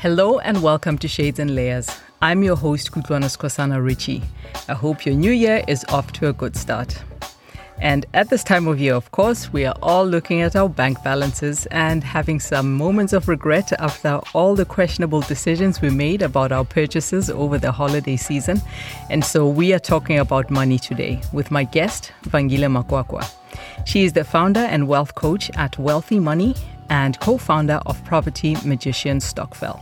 Hello and welcome to Shades and Layers. I'm your host, Kutlwana Skosana Ritchie. I hope your new year is off to a good start. And at this time of year, of course, we are all looking at our bank balances and having some moments of regret after all the questionable decisions we made about our purchases over the holiday season. And so we are talking about money today with my guest, Vangile Makwakwa. She is the founder and wealth coach at Wealthy Money and co founder of Property Magician Stokvel.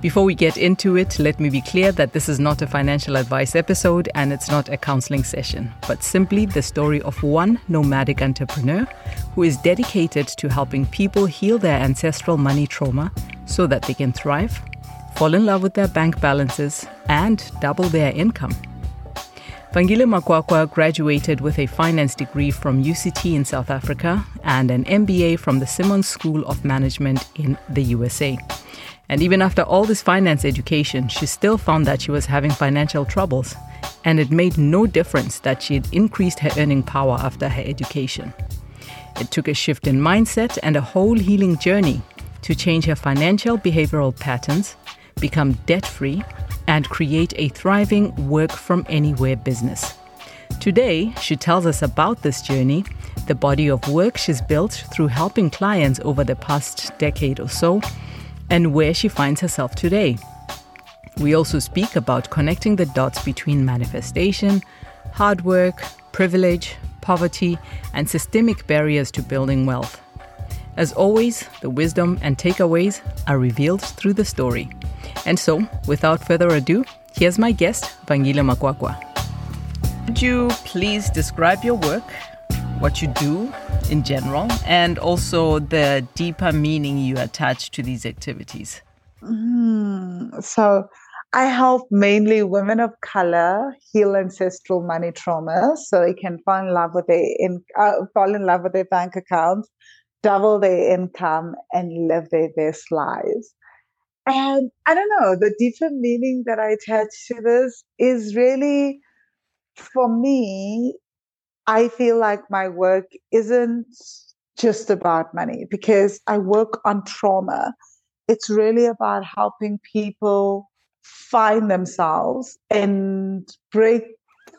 Before we get into it, let me be clear that this is not a financial advice episode and it's not a counseling session, but simply the story of one nomadic entrepreneur who is dedicated to helping people heal their ancestral money trauma so that they can thrive, fall in love with their bank balances, and double their income. Vangile Makwakwa graduated with a finance degree from UCT in South Africa and an MBA from the Simmons School of Management in the USA. And even after all this finance education, she still found that she was having financial troubles. And it made no difference that she had increased her earning power after her education. It took a shift in mindset and a whole healing journey to change her financial behavioral patterns, become debt free, and create a thriving work from anywhere business. Today, she tells us about this journey, the body of work she's built through helping clients over the past decade or so, and where she finds herself today. We also speak about connecting the dots between manifestation, hard work, privilege, poverty, and systemic barriers to building wealth. As always, the wisdom and takeaways are revealed through the story. And so, without further ado, here's my guest, Vangile Makwakwa. Could you please describe your work, what you do in general, and also the deeper meaning you attach to these activities? Mm, so, I help mainly women of color heal ancestral money trauma so they can fall in love with their in, uh, fall in love with their bank accounts, double their income, and live their best lives. And I don't know, the deeper meaning that I attach to this is really, for me, I feel like my work isn't just about money because I work on trauma. It's really about helping people find themselves and break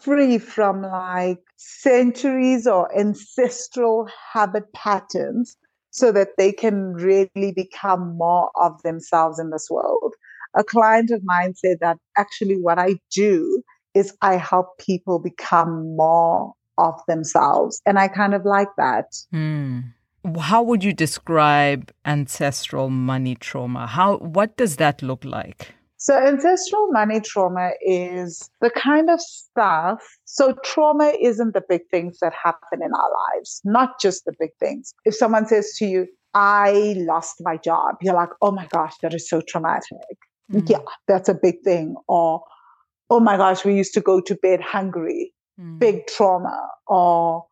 free from like centuries or ancestral habit patterns so that they can really become more of themselves in this world. A client of mine said that actually what I do is I help people become more of themselves. And I kind of like that. Mm. How would you describe ancestral money trauma? How what does that look like? So, ancestral money trauma is the kind of stuff. So, trauma isn't the big things that happen in our lives, not just the big things. If someone says to you, I lost my job, you're like, oh my gosh, that is so traumatic. Mm-hmm. Yeah, that's a big thing. Or, oh my gosh, we used to go to bed hungry, mm-hmm. big trauma. Or,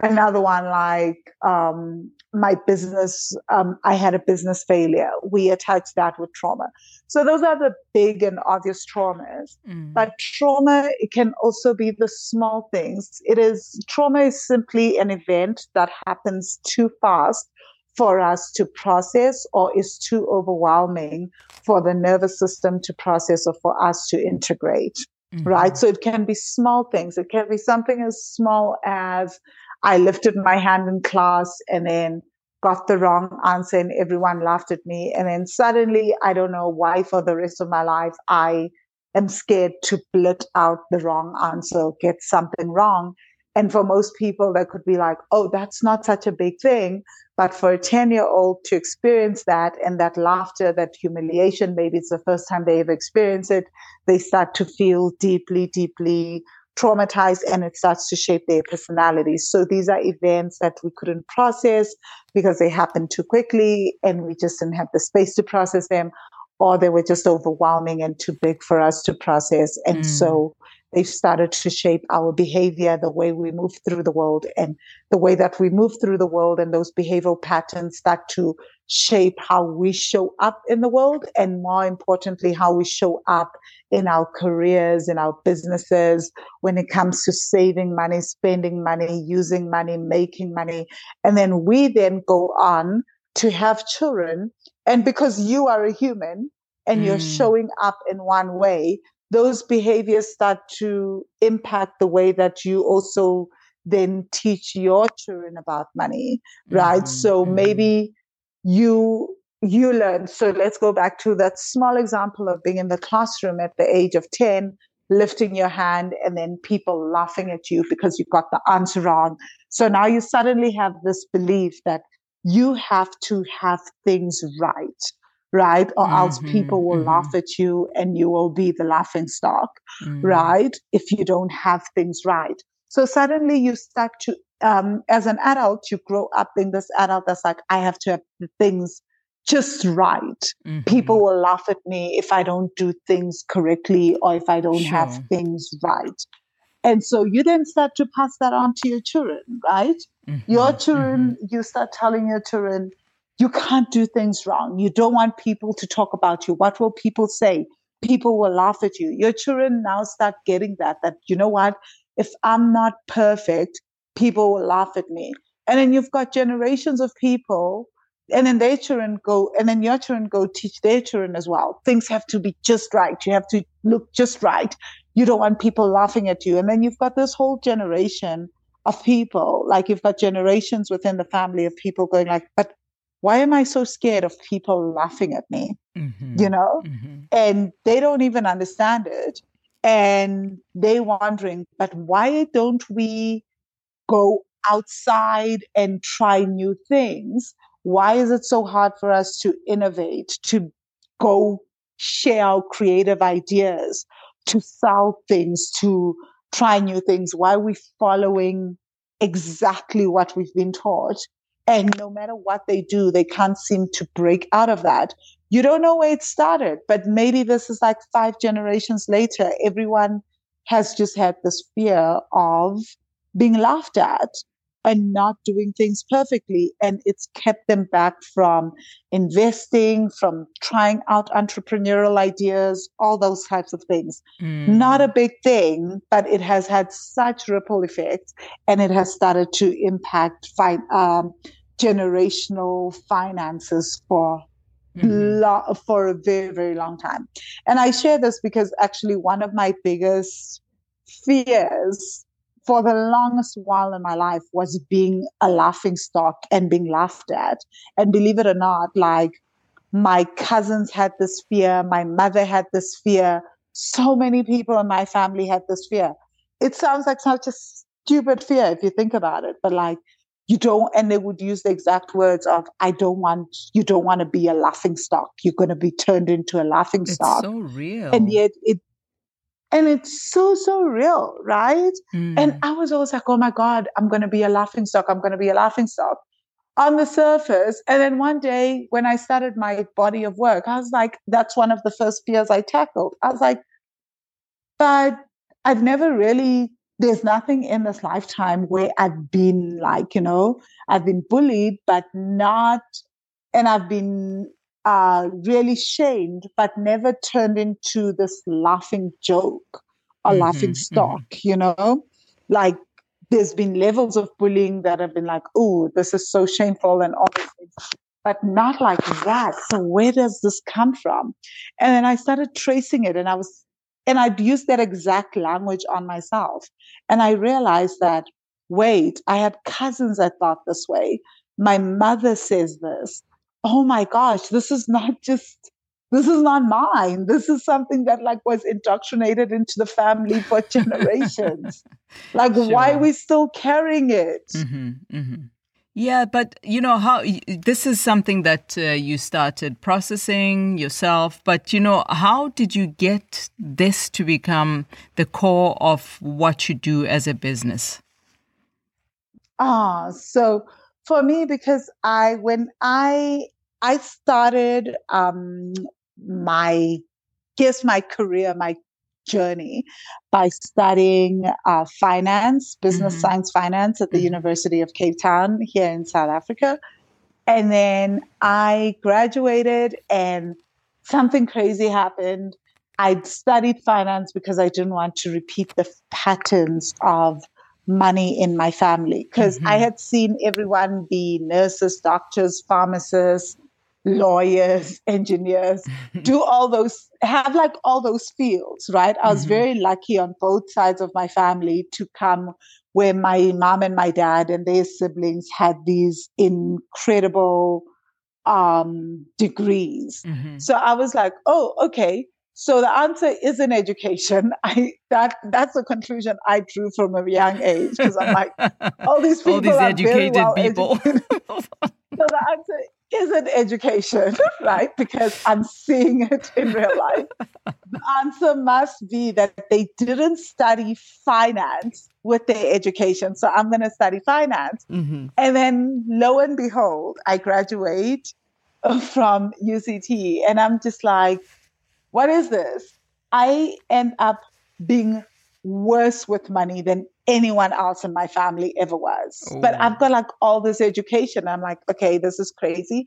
another one like um, my business um, i had a business failure. We attach that with trauma. So those are the big and obvious traumas. Mm. but trauma it can also be the small things. It is trauma is simply an event that happens too fast for us to process or is too overwhelming for the nervous system to process or for us to integrate mm-hmm. right? So it can be small things. It can be something as small as I lifted my hand in class and then got the wrong answer and everyone laughed at me. And then suddenly, I don't know why for the rest of my life, I am scared to blurt out the wrong answer, get something wrong. And for most people, that could be like, oh, that's not such a big thing. But for a 10 year old to experience that and that laughter, that humiliation, maybe it's the first time they ever experience it, they start to feel deeply, deeply traumatized and it starts to shape their personalities. So these are events that we couldn't process because they happened too quickly and we just didn't have the space to process them or they were just overwhelming and too big for us to process. And mm. so they've started to shape our behavior, the way we move through the world and the way that we move through the world and those behavioral patterns start to shape how we show up in the world and more importantly how we show up in our careers in our businesses when it comes to saving money spending money using money making money and then we then go on to have children and because you are a human and you're Mm. showing up in one way, those behaviors start to impact the way that you also then teach your children about money, right? Mhm, So mhm. maybe you you learn. So let's go back to that small example of being in the classroom at the age of 10, lifting your hand and then people laughing at you because you got the answer wrong. So now you suddenly have this belief that you have to have things right, right? Or else Mhm, people will mhm. laugh at you and you will be the laughing stock, Mm. right? If you don't have things right. So suddenly you start to, um, as an adult, you grow up being this adult that's like, I have to have things just right. Mhm. People will laugh at me if I don't do things correctly or if I don't have things right. And so you then start to pass that on to your children, right? Your Mhm, children, you start telling your children, you can't do things wrong. You don't want people to talk about you. What will people say? People will laugh at you. Your children now start getting that, that, you know what? If I'm not perfect, people will laugh at me. And then you've got generations of people, and then their children go, and then your children go teach their children as well. Things have to be just right. You have to look just right. You don't want people laughing at you. And then you've got this whole generation of people, like you've got generations within the family of people going like, but why am I so scared of people laughing at me? mhm, You know? mhm. and they don't even understand it and they're wondering but why don't we go outside and try new things why is it so hard for us to innovate to go share our creative ideas to sell things to try new things why are we following exactly what we've been taught and no matter what they do they can't seem to break out of that you don't know where it started, but maybe this is like five generations later. Everyone has just had this fear of being laughed at and not doing things perfectly. And it's kept them back from investing, from trying out entrepreneurial ideas, all those types of things. Not a Mm. big thing, but it has had such ripple effects and it has started to impact fi- um, generational finances for Mhm. lo- for a very very long time. And i share this because actually one of my biggest fears for the longest while in my life was being a laughing stock and being laughed at. And believe it or not like my cousins had this fear my mother had this fear so many people in my family had this fear. It sounds like such a stupid fear if you think about it but like you don't and they would use the exact words of i don't want you don't want to be a laughing stock. You're going to be turned into a laughing It's stock. so real. and yet it and it's so so real right? And Mm. i was always like oh my god i'm going to be a laughing stock. I'm going to be a laughing stock. On the surface and then one day when i started my body of work i was like that's one of the first fears i tackled. I was like but i've never really there's nothing in this lifetime where I've been like, you know, I've been bullied, but not, and I've been uh, really shamed, but never turned into this laughing joke or Mhm, laughing mhm. stock, you know? Like, there's been levels of bullying that have been like, oh, this is so shameful and all these things, but not like that. So, where does this come from? And then I started tracing it, and I was and I'd used that exact language on myself. And I realized that, wait, I had cousins that thought this way. My mother says this. Oh my gosh, this is not just, this is not mine. This is something that like was indoctrinated into the family for generations. like, why are we still carrying it? Mhm, mhm. Yeah, but you know how this is something that uh, you started processing yourself. But you know, how did you get this to become the core of what you do as a business? Ah, so for me, because I when I I started um my guess my career, my journey by studying uh, finance, business Mhm. science finance at the Mhm. University of Cape Town here in South Africa. And then I graduated and something crazy happened. I'd studied finance because I didn't want to repeat the patterns of money in my family because I Mhm. had seen everyone be nurses, doctors, pharmacists, lawyers, engineers, do all those, have like all those fields, right? I was mm-hmm. very lucky on both sides of my family to come where my mom and my dad and their siblings had these incredible um, degrees. Mm-hmm. So I was like, oh, okay. So the answer is in education. I that that's the conclusion I drew from a young age because I'm like, all these people all these are educated well people. Educated. so the answer isn't education, right? Because I'm seeing it in real life. the answer must be that they didn't study finance with their education. So I'm going to study finance. Mm-hmm. And then lo and behold, I graduate from UCT and I'm just like, what is this? I end up being worse with money than anyone else in my family ever was. Ooh. But oh. I've got like all this education. I'm like, okay, this is crazy.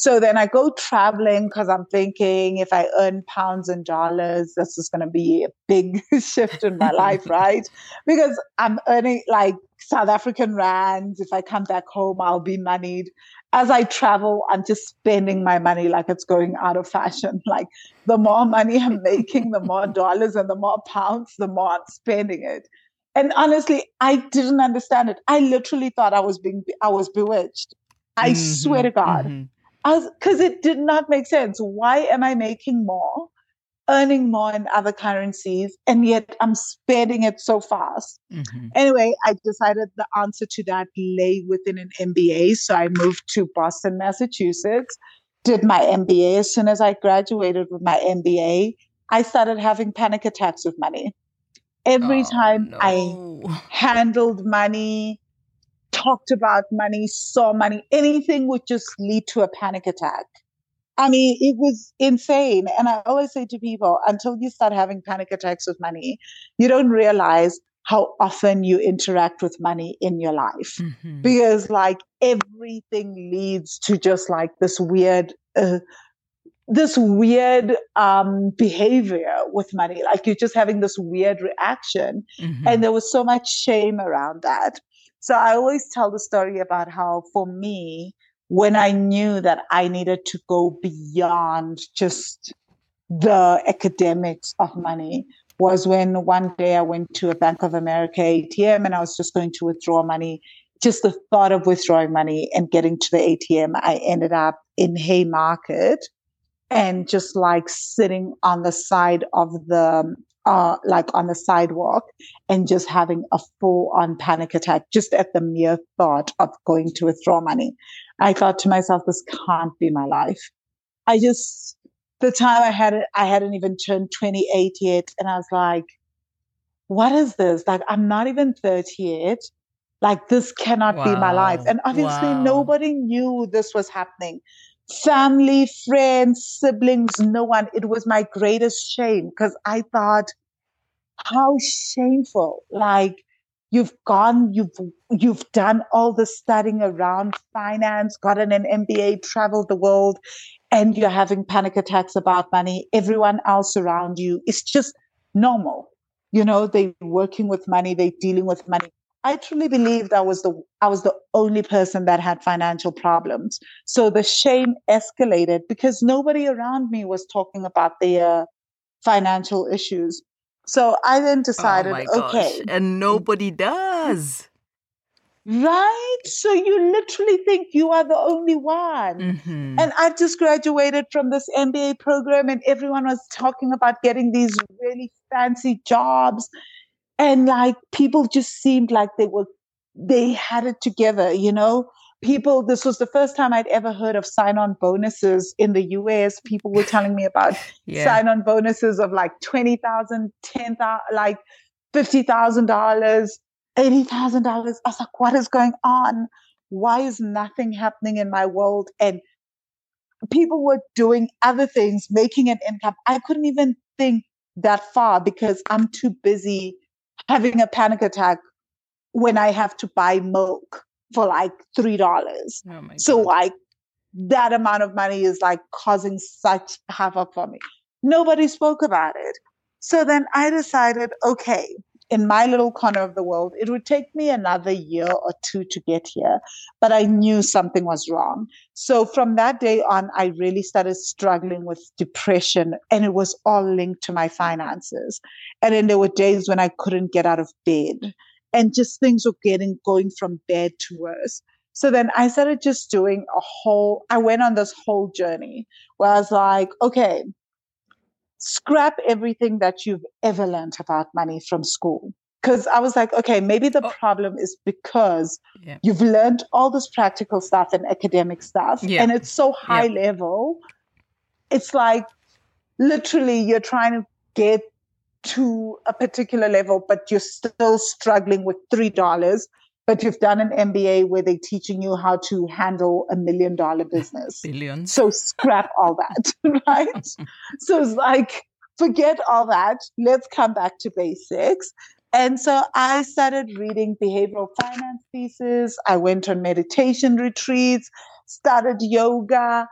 So then I go traveling because I'm thinking if I earn pounds and dollars, this is going to be a big shift in my life, right? Because I'm earning like South African rands. If I come back home, I'll be moneyed. As I travel, I'm just spending my money like it's going out of fashion. Like the more money I'm making, the more dollars and the more pounds, the more I'm spending it. And honestly, I didn't understand it. I literally thought I was being, I was bewitched. I mm-hmm, swear to God. Mm-hmm because it did not make sense. Why am I making more, earning more in other currencies, and yet I'm spending it so fast? Mm-hmm. Anyway, I decided the answer to that lay within an MBA. So I moved to Boston, Massachusetts, did my MBA. As soon as I graduated with my MBA, I started having panic attacks with money. Every oh, time no. I handled money, talked about money, saw money, anything would just lead to a panic attack. I mean, it was insane. And I always say to people, until you start having panic attacks with money, you don't realize how often you interact with money in your life. Mm-hmm. Because, like, everything leads to just like this weird, uh, this weird um, behavior with money. Like, you're just having this weird reaction. Mm-hmm. And there was so much shame around that. So I always tell the story about how, for me, when I knew that I needed to go beyond just the academics of money, was when one day I went to a Bank of America ATM and I was just going to withdraw money. Just the thought of withdrawing money and getting to the ATM, I ended up in Haymarket and just like sitting on the side of the uh, like on the sidewalk and just having a full on panic attack just at the mere thought of going to withdraw money. I thought to myself, this can't be my life. I just, the time I had it, I hadn't even turned 28 yet. And I was like, what is this? Like, I'm not even 30 yet. Like, this cannot wow. be my life. And obviously, wow. nobody knew this was happening family, friends, siblings, no one. It was my greatest shame because I thought, how shameful. Like you've gone, you've you've done all the studying around finance, gotten an MBA, traveled the world, and you're having panic attacks about money. Everyone else around you is just normal. You know, they're working with money, they're dealing with money. I truly believed I was the I was the only person that had financial problems. So the shame escalated because nobody around me was talking about their financial issues. So I then decided, oh okay, and nobody does. Right? So you literally think you are the only one. Mm-hmm. And I just graduated from this MBA program, and everyone was talking about getting these really fancy jobs and like people just seemed like they were they had it together you know? People this was the first time i'd ever heard of sign-on bonuses in the us people were telling me about yeah. sign-on bonuses of like 20000 10000 like $50000 $80000 i was like what is going on? Why is nothing happening in my world? And people were doing other things making an income. I couldn't even think that far because i'm too busy having a panic attack when I have to buy milk for like three dollars. Oh so like that amount of money is like causing such havoc for me. Nobody spoke about it. So then I decided, okay, in my little corner of the world, it would take me another year or two to get here, but I knew something was wrong. So from that day on, I really started struggling with depression, and it was all linked to my finances. And then there were days when I couldn't get out of bed, and just things were getting going from bad to worse. So then I started just doing a whole, I went on this whole journey where I was like, okay, scrap everything that you've ever learned about money from school. Because I was like, okay, maybe the oh. problem is because yeah. you've learned all this practical stuff and academic stuff, yeah. and it's so high yeah. level. It's like literally you're trying to get to a particular level, but you're still struggling with $3 but you've done an MBA where they're teaching you how to handle a million dollar business. Billions. So scrap all that, right? so it's like, forget all that. Let's come back to basics. And so I started reading behavioral finance pieces. I went on meditation retreats, started yoga,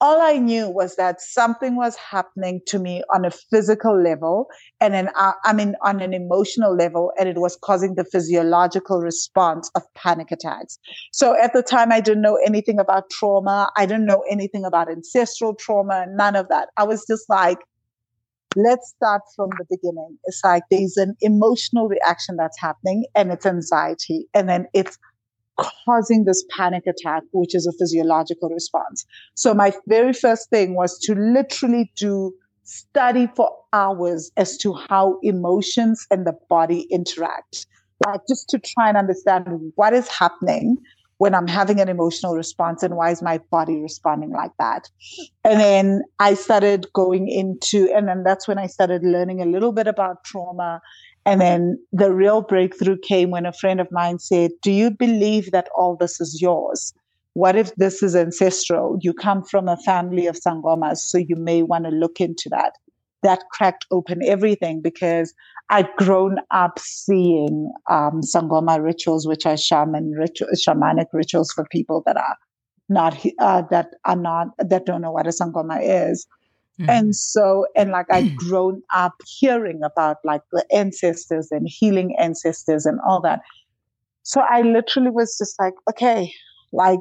all I knew was that something was happening to me on a physical level and then uh, I mean on an emotional level and it was causing the physiological response of panic attacks. So at the time I didn't know anything about trauma. I didn't know anything about ancestral trauma, none of that. I was just like let's start from the beginning. It's like there's an emotional reaction that's happening and it's anxiety and then it's causing this panic attack, which is a physiological response. So my very first thing was to literally do study for hours as to how emotions and the body interact. Like just to try and understand what is happening when I'm having an emotional response and why is my body responding like that? And then I started going into, and then that's when I started learning a little bit about trauma and then the real breakthrough came when a friend of mine said, Do you believe that all this is yours? What if this is ancestral? You come from a family of Sangomas, so you may want to look into that. That cracked open everything because I'd grown up seeing um, Sangoma rituals, which are shaman ritual, shamanic rituals for people that are not uh, that are not that don't know what a Sangoma is. Mm-hmm. And so, and like I'd grown up hearing about like the ancestors and healing ancestors and all that. So I literally was just like, okay, like,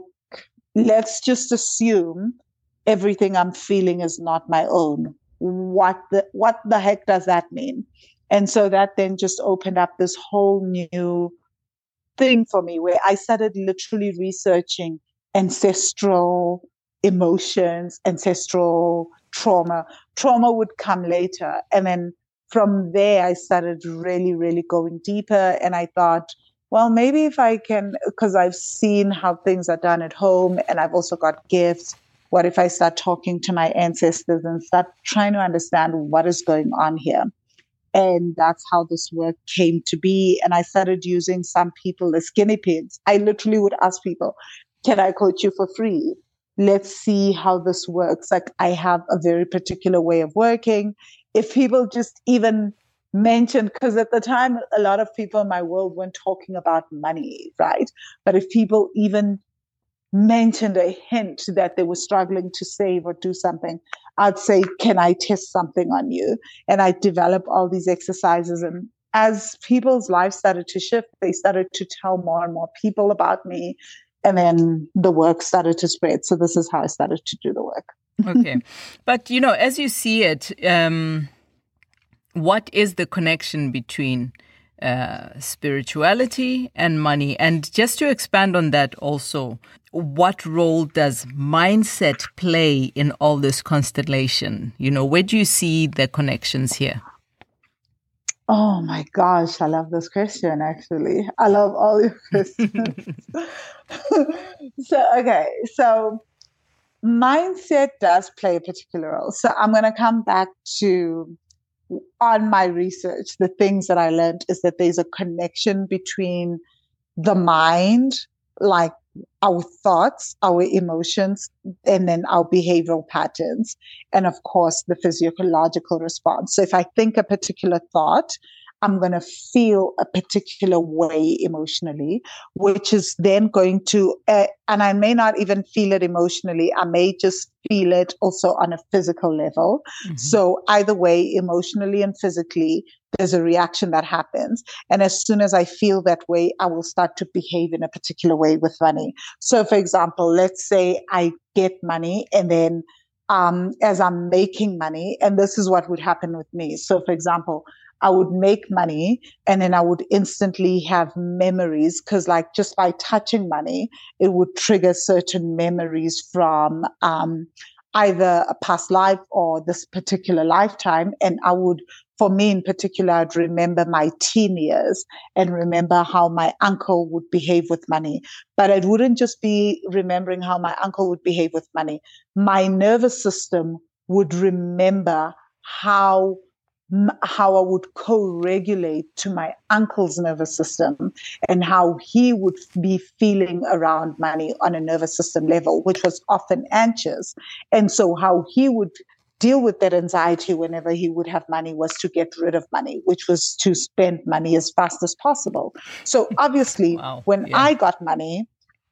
let's just assume everything I'm feeling is not my own. What the, what the heck does that mean? And so that then just opened up this whole new thing for me where I started literally researching ancestral emotions, ancestral trauma. Trauma would come later. And then from there, I started really, really going deeper. And I thought, well, maybe if I can, because I've seen how things are done at home and I've also got gifts. What if I start talking to my ancestors and start trying to understand what is going on here? And that's how this work came to be. And I started using some people as guinea pigs. I literally would ask people, can I coach you for free? Let's see how this works. Like I have a very particular way of working. If people just even mention, because at the time, a lot of people in my world weren't talking about money, right? But if people even mentioned a hint that they were struggling to save or do something, I'd say, Can I test something on you? And I develop all these exercises. And as people's lives started to shift, they started to tell more and more people about me and then the work started to spread. So this is how I started to do the work. okay, but you know, as you see it, um, what is the connection between uh, spirituality and money? And just to expand on that, also, what role does mindset play in all this constellation? You know, where do you see the connections here? Oh my gosh, I love this question actually. I love all your questions. so, okay, so mindset does play a particular role. So, I'm going to come back to on my research, the things that I learned is that there's a connection between the mind, like our thoughts, our emotions, and then our behavioral patterns. And of course, the physiological response. So if I think a particular thought, I'm going to feel a particular way emotionally, which is then going to, uh, and I may not even feel it emotionally. I may just feel it also on a physical level. Mm-hmm. So either way, emotionally and physically, there's a reaction that happens. And as soon as I feel that way, I will start to behave in a particular way with money. So, for example, let's say I get money and then um, as I'm making money, and this is what would happen with me. So, for example, I would make money and then I would instantly have memories because, like, just by touching money, it would trigger certain memories from um, either a past life or this particular lifetime. And I would, for me in particular, I'd remember my teen years and remember how my uncle would behave with money. But it wouldn't just be remembering how my uncle would behave with money. My nervous system would remember how how I would co-regulate to my uncle's nervous system and how he would be feeling around money on a nervous system level, which was often anxious. And so how he would deal with that anxiety whenever he would have money was to get rid of money, which was to spend money as fast as possible. So obviously, wow. when yeah. I got money,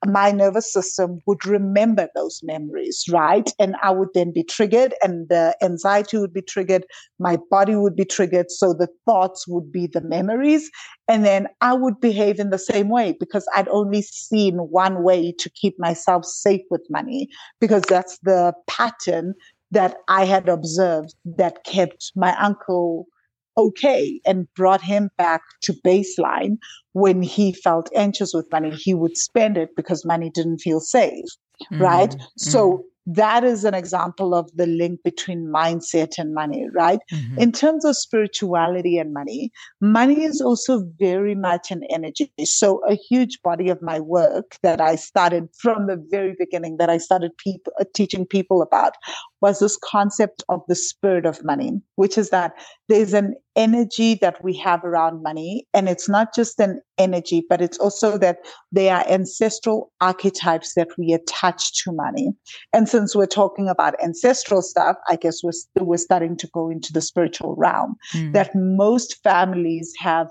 my nervous system would remember those memories, right? And I would then be triggered and the anxiety would be triggered. My body would be triggered. So the thoughts would be the memories. And then I would behave in the same way because I'd only seen one way to keep myself safe with money because that's the pattern that I had observed that kept my uncle okay and brought him back to baseline when he felt anxious with money he would spend it because money didn't feel safe mm-hmm. right so mm-hmm that is an example of the link between mindset and money, right? Mm-hmm. In terms of spirituality and money, money is also very much an energy. So, a huge body of my work that I started from the very beginning, that I started people, uh, teaching people about, was this concept of the spirit of money, which is that there's an energy that we have around money. And it's not just an energy, but it's also that they are ancestral archetypes that we attach to money. And since we're talking about ancestral stuff, I guess we're, we're starting to go into the spiritual realm mm. that most families have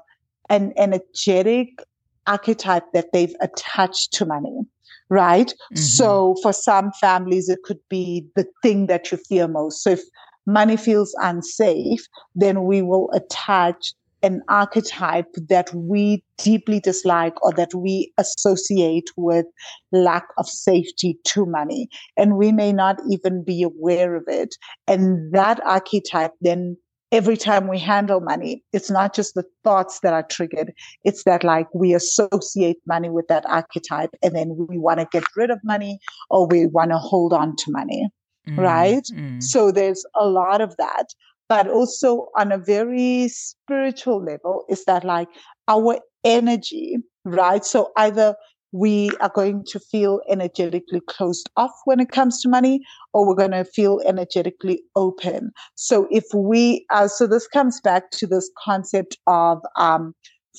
an energetic archetype that they've attached to money right? Mm-hmm. So for some families, it could be the thing that you fear most. So if money feels unsafe, then we will attach an archetype that we deeply dislike or that we associate with lack of safety to money. And we may not even be aware of it. And that archetype then every time we handle money, it's not just the thoughts that are triggered. It's that like we associate money with that archetype and then we want to get rid of money or we want to hold on to money mm, right? Mm. So there's a lot of that. But also on a very spiritual level, is that like our energy, right? So either we are going to feel energetically closed off when it comes to money, or we're going to feel energetically open. So if we, uh, so this comes back to this concept of um,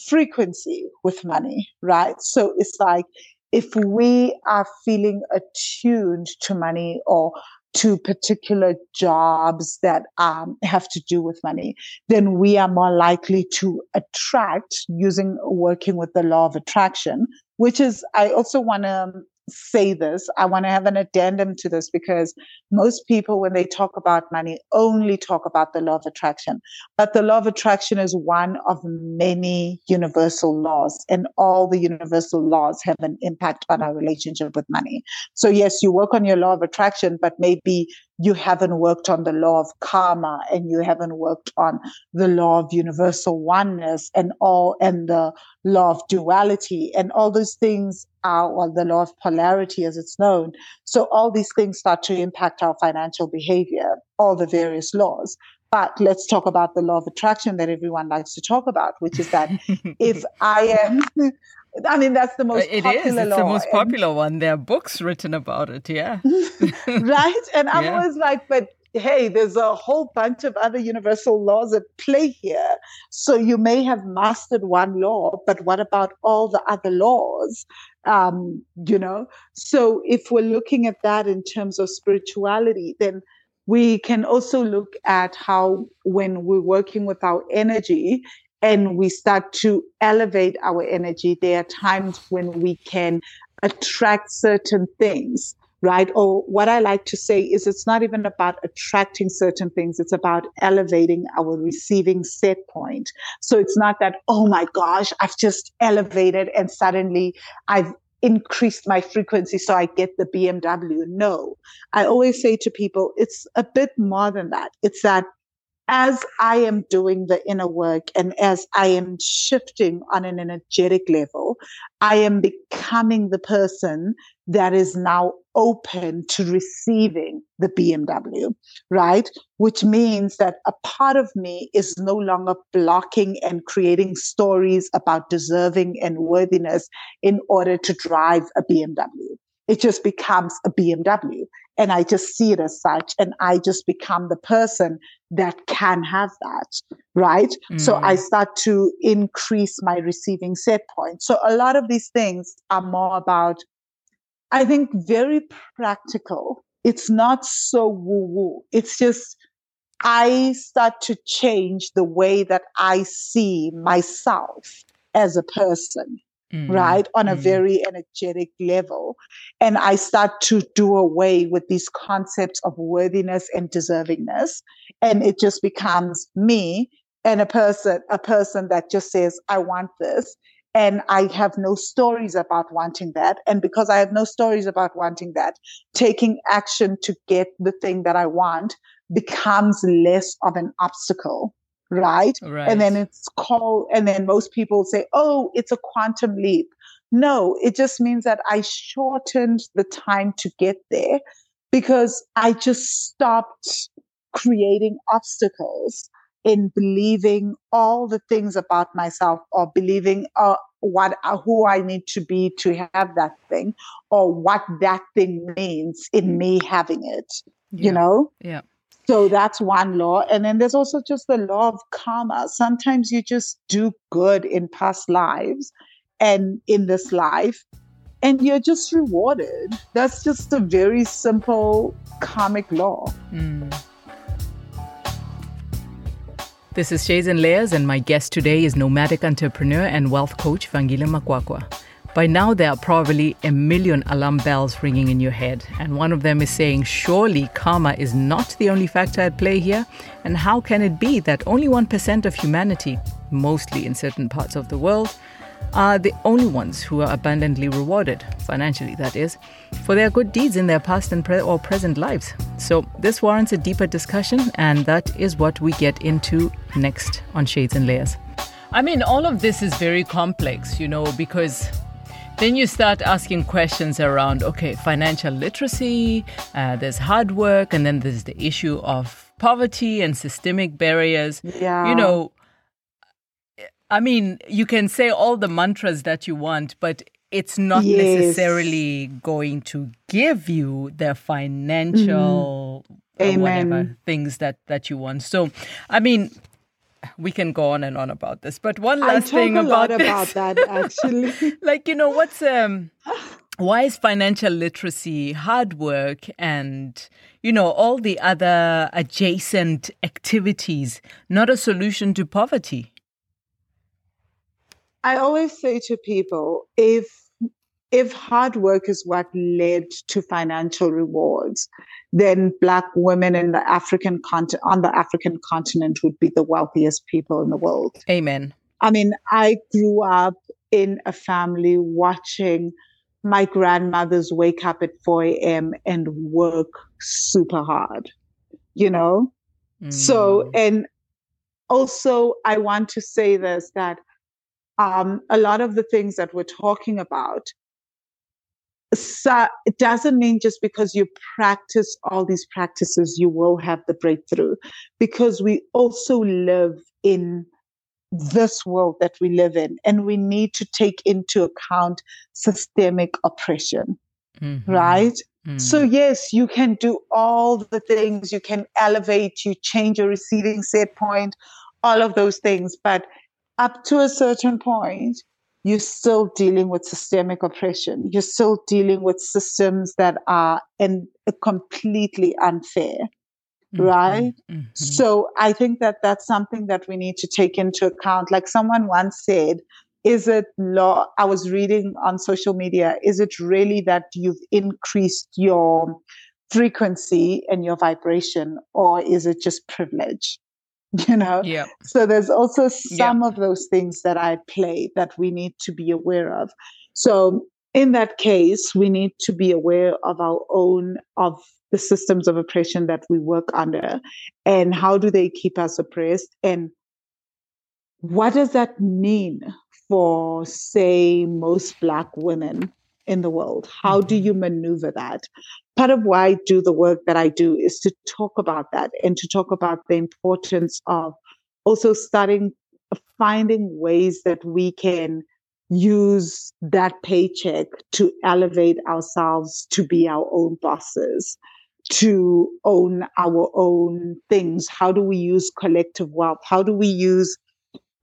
frequency with money, right? So it's like if we are feeling attuned to money or to particular jobs that um, have to do with money, then we are more likely to attract using working with the law of attraction, which is, I also want to say this. I want to have an addendum to this because most people, when they talk about money, only talk about the law of attraction. But the law of attraction is one of many universal laws, and all the universal laws have an impact on our relationship with money. So, yes, you work on your law of attraction, but maybe you haven't worked on the law of karma and you haven't worked on the law of universal oneness and all and the law of duality and all those things are or the law of polarity as it's known. So all these things start to impact our financial behavior all the various laws but let's talk about the law of attraction that everyone likes to talk about which is that if i am I mean, that's the most it popular is. It's the most popular and, one. There are books written about it. Yeah. right. And I'm yeah. always like, but hey, there's a whole bunch of other universal laws at play here. So you may have mastered one law, but what about all the other laws? Um, you know, so if we're looking at that in terms of spirituality, then we can also look at how when we're working with our energy, and we start to elevate our energy, there are times when we can attract certain things right? Or what I like to say is it's not even about attracting certain things, it's about elevating our receiving set point. So it's not that, oh my gosh, I've just elevated and suddenly I've increased my frequency so I get the BMW. No, I always say to people, it's a bit more than that. It's that as I am doing the inner work and as I am shifting on an energetic level, I am becoming the person that is now open to receiving the BMW, right? Which means that a part of me is no longer blocking and creating stories about deserving and worthiness in order to drive a BMW. It just becomes a BMW and I just see it as such. And I just become the person that can have that. Right. Mm. So I start to increase my receiving set point. So a lot of these things are more about, I think, very practical. It's not so woo woo. It's just, I start to change the way that I see myself as a person mm. right? On a mm. very energetic level. And I start to do away with these concepts of worthiness and deservingness. And it just becomes me and a person, a person that just says, I want this. And I have no stories about wanting that. And because I have no stories about wanting that, taking action to get the thing that I want becomes less of an obstacle right? right? And then it's called, and then most people say, oh, it's a quantum leap. No, it just means that I shortened the time to get there because I just stopped creating obstacles in believing all the things about myself or believing uh, what uh, who I need to be to have that thing or what that thing means in me having it. Yeah. You know? Yeah. So that's one law. And then there's also just the law of karma. Sometimes you just do good in past lives and in this life, and you're just rewarded. That's just a very simple karmic law. Mm. This is Shades and Layers, and my guest today is nomadic entrepreneur and wealth coach Vangile Makwakwa. By now, there are probably a million alarm bells ringing in your head, and one of them is saying, Surely karma is not the only factor at play here, and how can it be that only 1% of humanity, mostly in certain parts of the world, are the only ones who are abundantly rewarded, financially that is, for their good deeds in their past and pre- or present lives. So, this warrants a deeper discussion, and that is what we get into next on Shades and Layers. I mean, all of this is very complex, you know, because then you start asking questions around okay, financial literacy, uh, there's hard work, and then there's the issue of poverty and systemic barriers. Yeah. You know, I mean, you can say all the mantras that you want, but it's not yes. necessarily going to give you the financial mm-hmm. whatever things that that you want. So, I mean, we can go on and on about this. But one last thing about about that actually. like you know what's um why is financial literacy hard work and you know all the other adjacent activities not a solution to poverty? I always say to people if if hard work is what led to financial rewards, then black women in the African continent on the African continent would be the wealthiest people in the world. Amen. I mean, I grew up in a family watching my grandmothers wake up at 4 a.m. and work super hard, you know? Mm. So, and also, I want to say this that um, a lot of the things that we're talking about so it doesn't mean just because you practice all these practices you will have the breakthrough because we also live in this world that we live in and we need to take into account systemic oppression mm-hmm. right mm. so yes you can do all the things you can elevate you change your receiving set point all of those things but up to a certain point you're still dealing with systemic oppression. You're still dealing with systems that are in, completely unfair, mm-hmm. right? Mm-hmm. So I think that that's something that we need to take into account. Like someone once said, is it law? I was reading on social media, is it really that you've increased your frequency and your vibration, or is it just privilege? You know? Yeah. So there's also some of those things that I play that we need to be aware of. So in that case, we need to be aware of our own, of the systems of oppression that we work under and how do they keep us oppressed and what does that mean for, say, most Black women in the world? How do mm-hmm. you maneuver that? Part of why I do the work that I do is to talk about that and to talk about the importance of also starting finding ways that we can use that paycheck to elevate ourselves to be our own bosses to own our own things how do we use collective wealth how do we use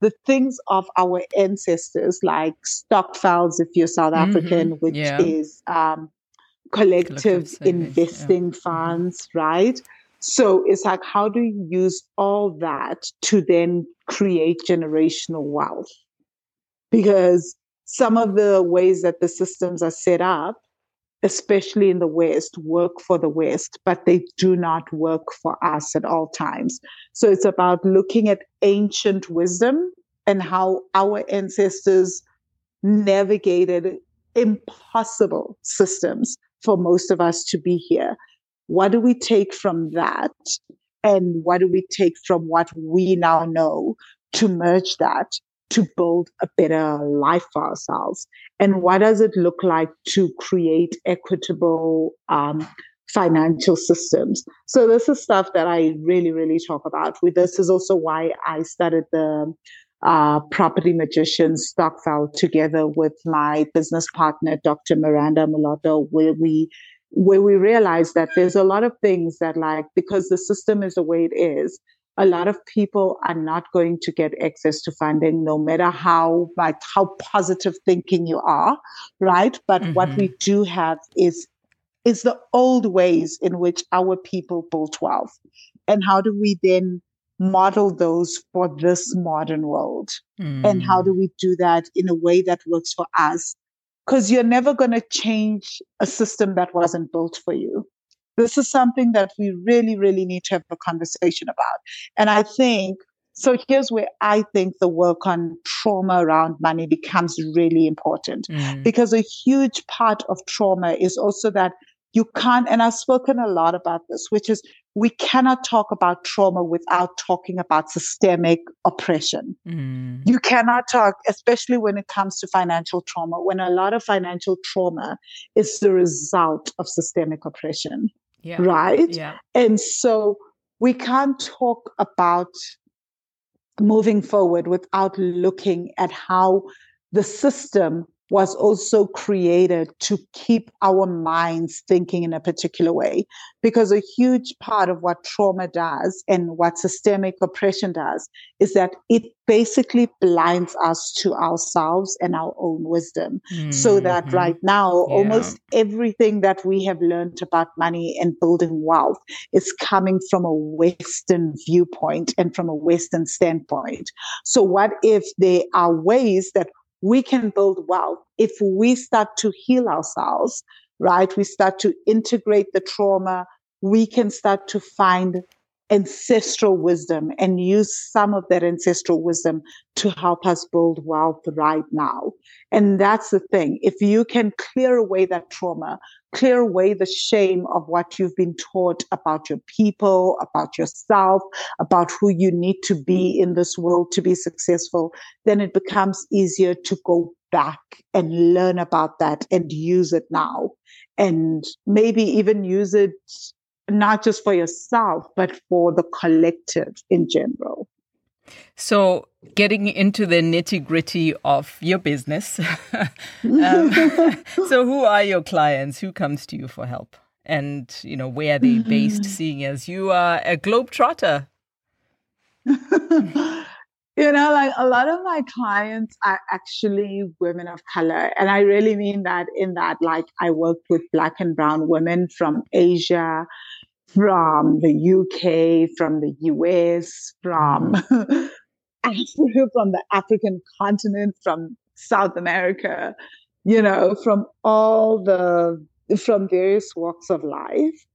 the things of our ancestors, like Stokvels, if you're South mm-hmm. African, which yeah. is um, collective, collective investing yeah. funds, right? So it's like, how do you use all that to then create generational wealth? Because some of the ways that the systems are set up, especially in the West, work for the West, but they do not work for us at all times. So it's about looking at ancient wisdom and how our ancestors navigated impossible systems for most of us to be here. What do we take from that? And what do we take from what we now know to merge that to build a better life for ourselves? And what does it look like to create equitable um, financial systems? So this is stuff that I really, really talk about. With this is also why I started the uh, property magician Stokvel together with my business partner, Dr. Miranda Mulatto, where we where we realize that there's a lot of things that like because the system is the way it is, a lot of people are not going to get access to funding no matter how like how positive thinking you are, right? But mm-hmm. what we do have is is the old ways in which our people built wealth. And how do we then model those for this modern world? Mm. And how do mm. we do that in a way that works for us? Because you're never going to change a system that wasn't built for you. This is something that we really, really need to have a conversation about. And I think so here's where I think the work on trauma around money becomes really important mm. because a huge part of trauma is also that you can't, and I've spoken a lot about this, which is we cannot talk about trauma without talking about systemic oppression. Mm. You cannot talk, especially when it comes to financial trauma, when a lot of financial trauma is the result of systemic oppression. Yeah. Right? Yeah. And so we can't talk about moving forward without looking at how the system was also created to keep our minds thinking in a particular way. Because a huge part of what trauma does and what systemic oppression does is that it basically blinds us to ourselves and our own wisdom. Mm-hmm. So that right now, yeah. almost everything that we have learned about money and building wealth is coming from a Western viewpoint and from a Western standpoint. So, what if there are ways that we can build wealth if we start to heal ourselves, right? We start to integrate the trauma. We can start to find ancestral wisdom and use some of that ancestral wisdom to help us build wealth right now. And that's the thing. If you can clear away that trauma, clear away the shame of what you've been taught about your people, about yourself, about who you need to be in this world to be successful, then it becomes easier to go back and learn about that and use it now. And maybe even use it not just for yourself, but for the collective in general. So, getting into the nitty gritty of your business. um, so, who are your clients? Who comes to you for help? And, you know, where are they mm-hmm. based, seeing as you are a globetrotter? you know, like a lot of my clients are actually women of color. And I really mean that in that, like, I work with Black and Brown women from Asia, from the UK, from the US, from mm-hmm. from the African continent, from South America, you know, from all the from various walks of life.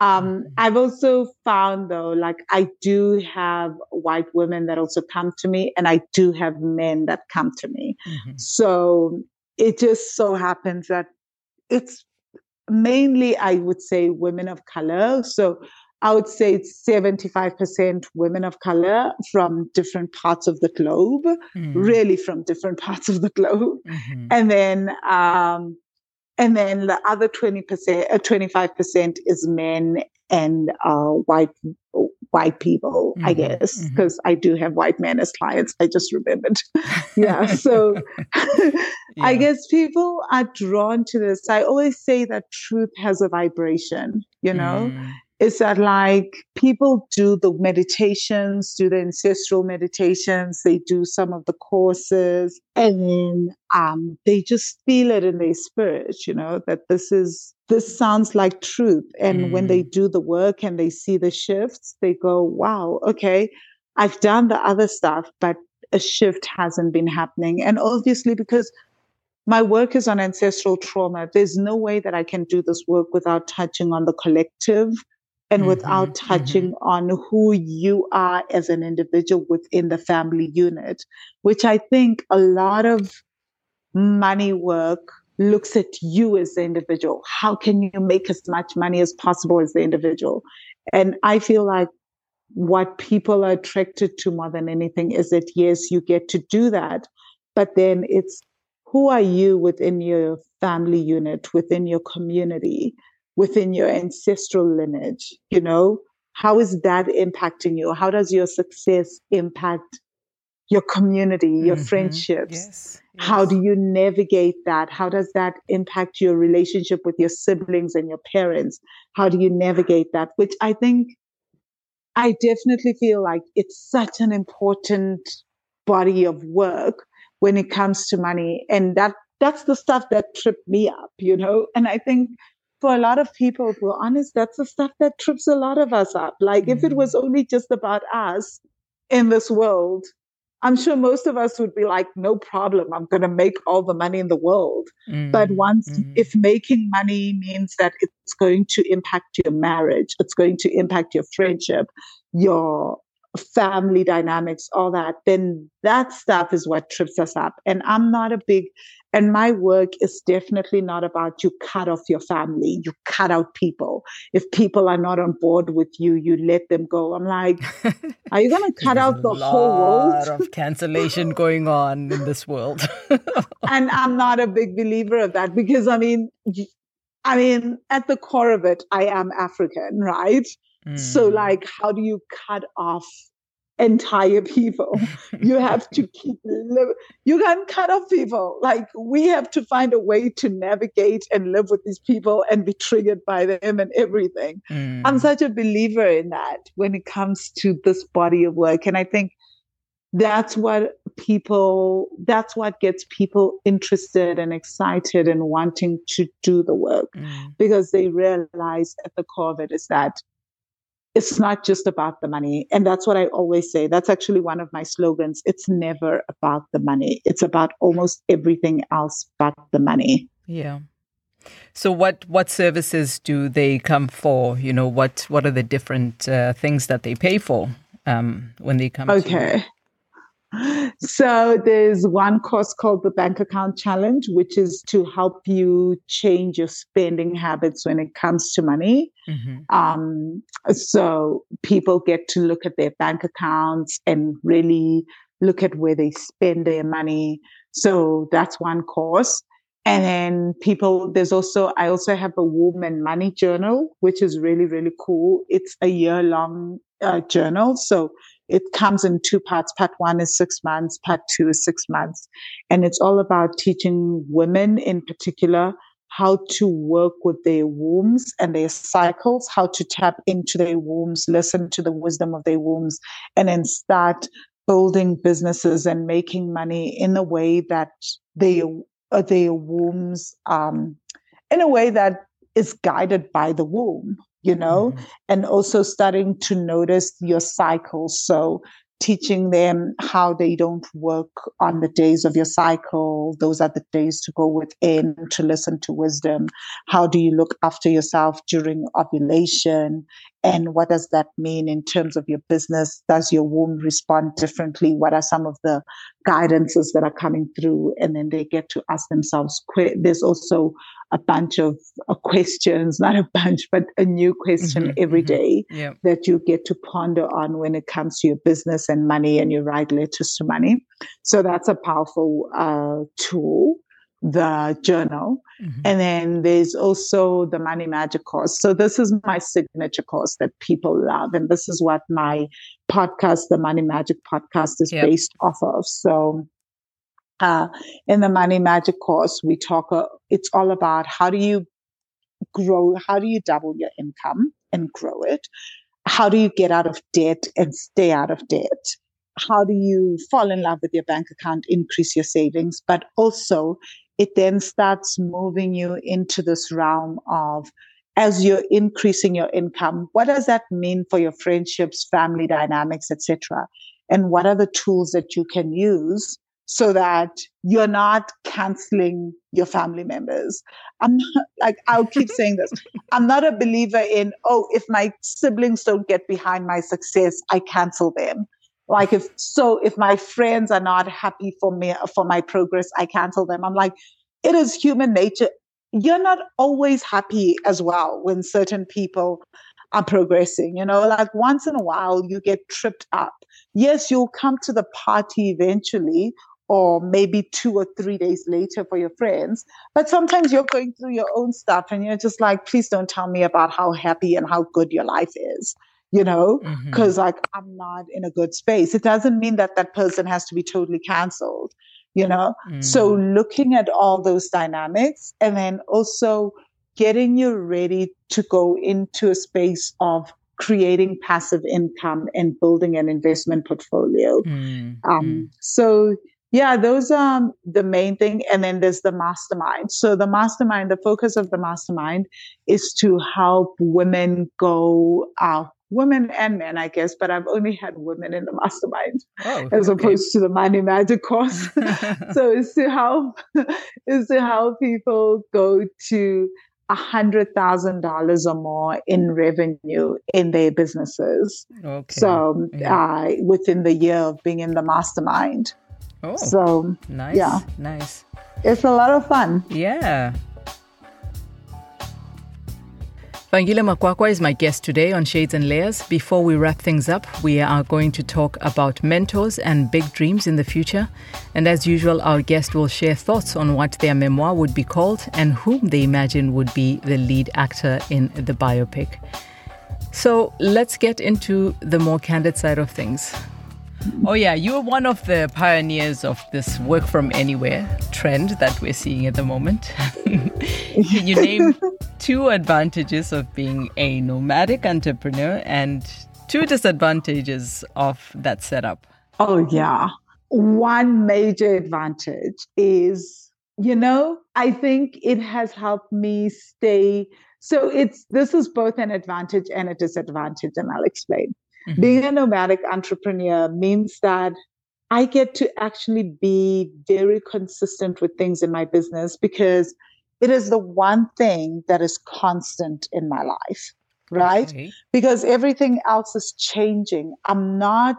Um, mm-hmm. I've also found though, like I do have white women that also come to me, and I do have men that come to me. Mm-hmm. So it just so happens that it's mainly, I would say, women of color. So I would say it's 75% women of color from different parts of the globe, mm. really from different parts of the globe. Mm-hmm. And then, um, and then the other 20%, uh, 25% is men and uh, white white people, mm-hmm. I guess, because mm-hmm. I do have white men as clients. I just remembered. yeah. So yeah. I guess people are drawn to this. I always say that truth has a vibration, you know? Mm is that like people do the meditations, do the ancestral meditations, they do some of the courses, and then um, they just feel it in their spirit, you know, that this is this sounds like truth. And mm. when they mm. do the work and they see the shifts, they go, wow, okay, I've done the other stuff, but a shift hasn't been happening. And obviously, because my work is on ancestral trauma, there's no way that I can do this work without touching on the collective and mm-hmm, without touching mm-hmm. on who you are as an individual within the family unit, which I think a lot of money work looks at you as the individual. How can you make as much money as possible as the individual? And I feel like what people are attracted to more than anything is that, yes, you get to do that, but then it's who are you within your family unit, within your community? within your ancestral lineage you know how is that impacting you how does your success impact your community your mm-hmm. friendships yes. Yes. how do you navigate that how does that impact your relationship with your siblings and your parents how do you navigate that which i think i definitely feel like it's such an important body of work when it comes to money and that that's the stuff that tripped me up you know and i think for a lot of people, if we're honest, that's the stuff that trips a lot of us up. Like mm-hmm. if it was mm. only just about us in this world, I'm sure most of us would be like, no problem, I'm going to make all the money in the world. Mm-hmm. But once, mm-hmm. if making money means that it's going to impact your marriage, it's going to impact your friendship, your family dynamics, all that, then that stuff is what trips us up. And I'm not a big, and my work is definitely not about you cut off your family, you cut out people. If people are not on board with you, you let them go. I'm like, are you going to cut out the whole world? A lot of cancellation going on in this world. and I'm not a big believer of that because I mean, I mean, at the core of it, I am African, right? So, mm. like, how do you cut off entire people? you have to keep living. You can't cut off people. Like, we have to find a way to navigate and live with these people and be triggered by them and everything. Mm. I'm such a believer in that when it comes to this body of work. And I think that's what people that's what gets people interested and excited and wanting to do the work mm. because they realize at the core of it is that it's not just about the money. And that's what I always say. That's actually one of my slogans. It's never about the money. It's about almost everything else but the money. Yeah. So what what services do they come for? You know, what what are the different uh, things that they pay for um, when they come? Okay. So there's one course called the Bank Account Challenge, which is to help you change your spending habits when it comes to money. Mm-hmm. Um, so people get to look at their bank accounts and really look at where they spend their money. So that's one course. And then people, there's also, I also have a woman money journal, which is really, really cool. It's a year long uh, journal. So it comes in two parts. Part one is six months, part two is six months. And it's all about teaching women in particular how to work with their wombs and their cycles, how to tap into their wombs, listen to the wisdom of their wombs, and then start building businesses and making money in a way that they their wombs um, in a way that is guided by the womb you know, mm-hmm. and also starting to notice your cycles. So teaching them how they don't work on the days of your cycle. Those are the days to go within to listen to wisdom. How do you look after yourself during ovulation? And what does that mean in terms of your business? Does your womb respond differently? What are some of the guidances that are coming through? And then they get to ask themselves. There's also a bunch of uh, questions, not a bunch, but a new question mm-hmm, every mm-hmm. day yep. that you get to ponder on when it comes to your business and money and you write letters to money. So that's a powerful uh, tool, the journal. Mm-hmm. And then there's also the Money Magic course. So this is my signature course that people love. And this is what my podcast, the Money Magic podcast, is yep. based off of. So uh, in the Money Magic course, we talk, uh, it's all about how do you grow, how do you double your income and grow it? How do you get out of debt and stay out of debt? How do you fall in love with your bank account, increase your savings? But also, it then starts moving you into this realm of as you're increasing your income, what does that mean for your friendships, family dynamics, etc.? And what are the tools that you can use so that you're not canceling your family members. I'm not like I'll keep saying this. I'm not a believer in, oh, if my siblings don't get behind my success, I cancel them. Like if so, if my friends are not happy for me for my progress, I cancel them. I'm like, it is human nature. You're not always happy as well when certain people are progressing. You know, like once in a while you get tripped up. Yes, you'll come to the party eventually, or maybe two or three days later for your friends. But sometimes you're going through your own stuff and you're just like, please don't tell me about how happy and how good your life is, you know, because mm-hmm. like I'm not in a good space. It doesn't mean that that person has to be totally canceled, you know? Mm-hmm. So looking at all those dynamics and then also getting you ready to go into a space of creating passive income and building an investment portfolio. Mm-hmm. Um, so yeah, those are the main thing. And then there's the mastermind. So the mastermind, the focus of the mastermind is to help women go out women and men, I guess, but I've only had women in the mastermind oh, as okay. opposed to the money magic course. so it's to help is to help people go to a hundred thousand dollars or more in revenue in their businesses. Okay. So yeah. uh, within the year of being in the mastermind. Oh, so nice. Yeah, nice. It's a lot of fun. Yeah. Vangile Makwakwa is my guest today on Shades and Layers. Before we wrap things up, we are going to talk about mentors and big dreams in the future. And as usual, our guest will share thoughts on what their memoir would be called and whom they imagine would be the lead actor in the biopic. So let's get into the more candid side of things. Oh, yeah, you're one of the pioneers of this work from anywhere trend that we're seeing at the moment. Can you name two advantages of being a nomadic entrepreneur and two disadvantages of that setup? Oh, yeah. One major advantage is, you know, I think it has helped me stay. So it's this is both an advantage and a disadvantage, and I'll explain. Mm-hmm. Being a nomadic entrepreneur means that I get to actually be very consistent with things in my business because it is the one thing that is constant in my life, right? Okay. Because everything else is changing. I'm not,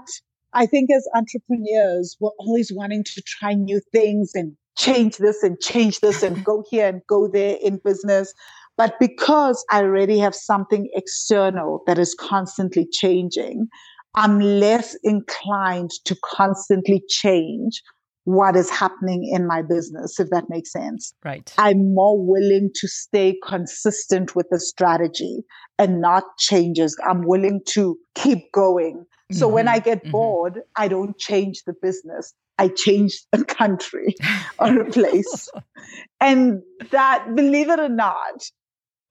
I think as entrepreneurs, we're always wanting to try new things and change this and change this and go here and go there in business. But because I already have something external that is constantly changing, I'm less inclined to constantly change what is happening in my business, if that makes sense. Right. I'm more willing to stay consistent with the strategy and not changes. I'm willing to keep going. So mm-hmm. when I get mm-hmm. bored, I don't change the business. I change a country or a place. and that, believe it or not,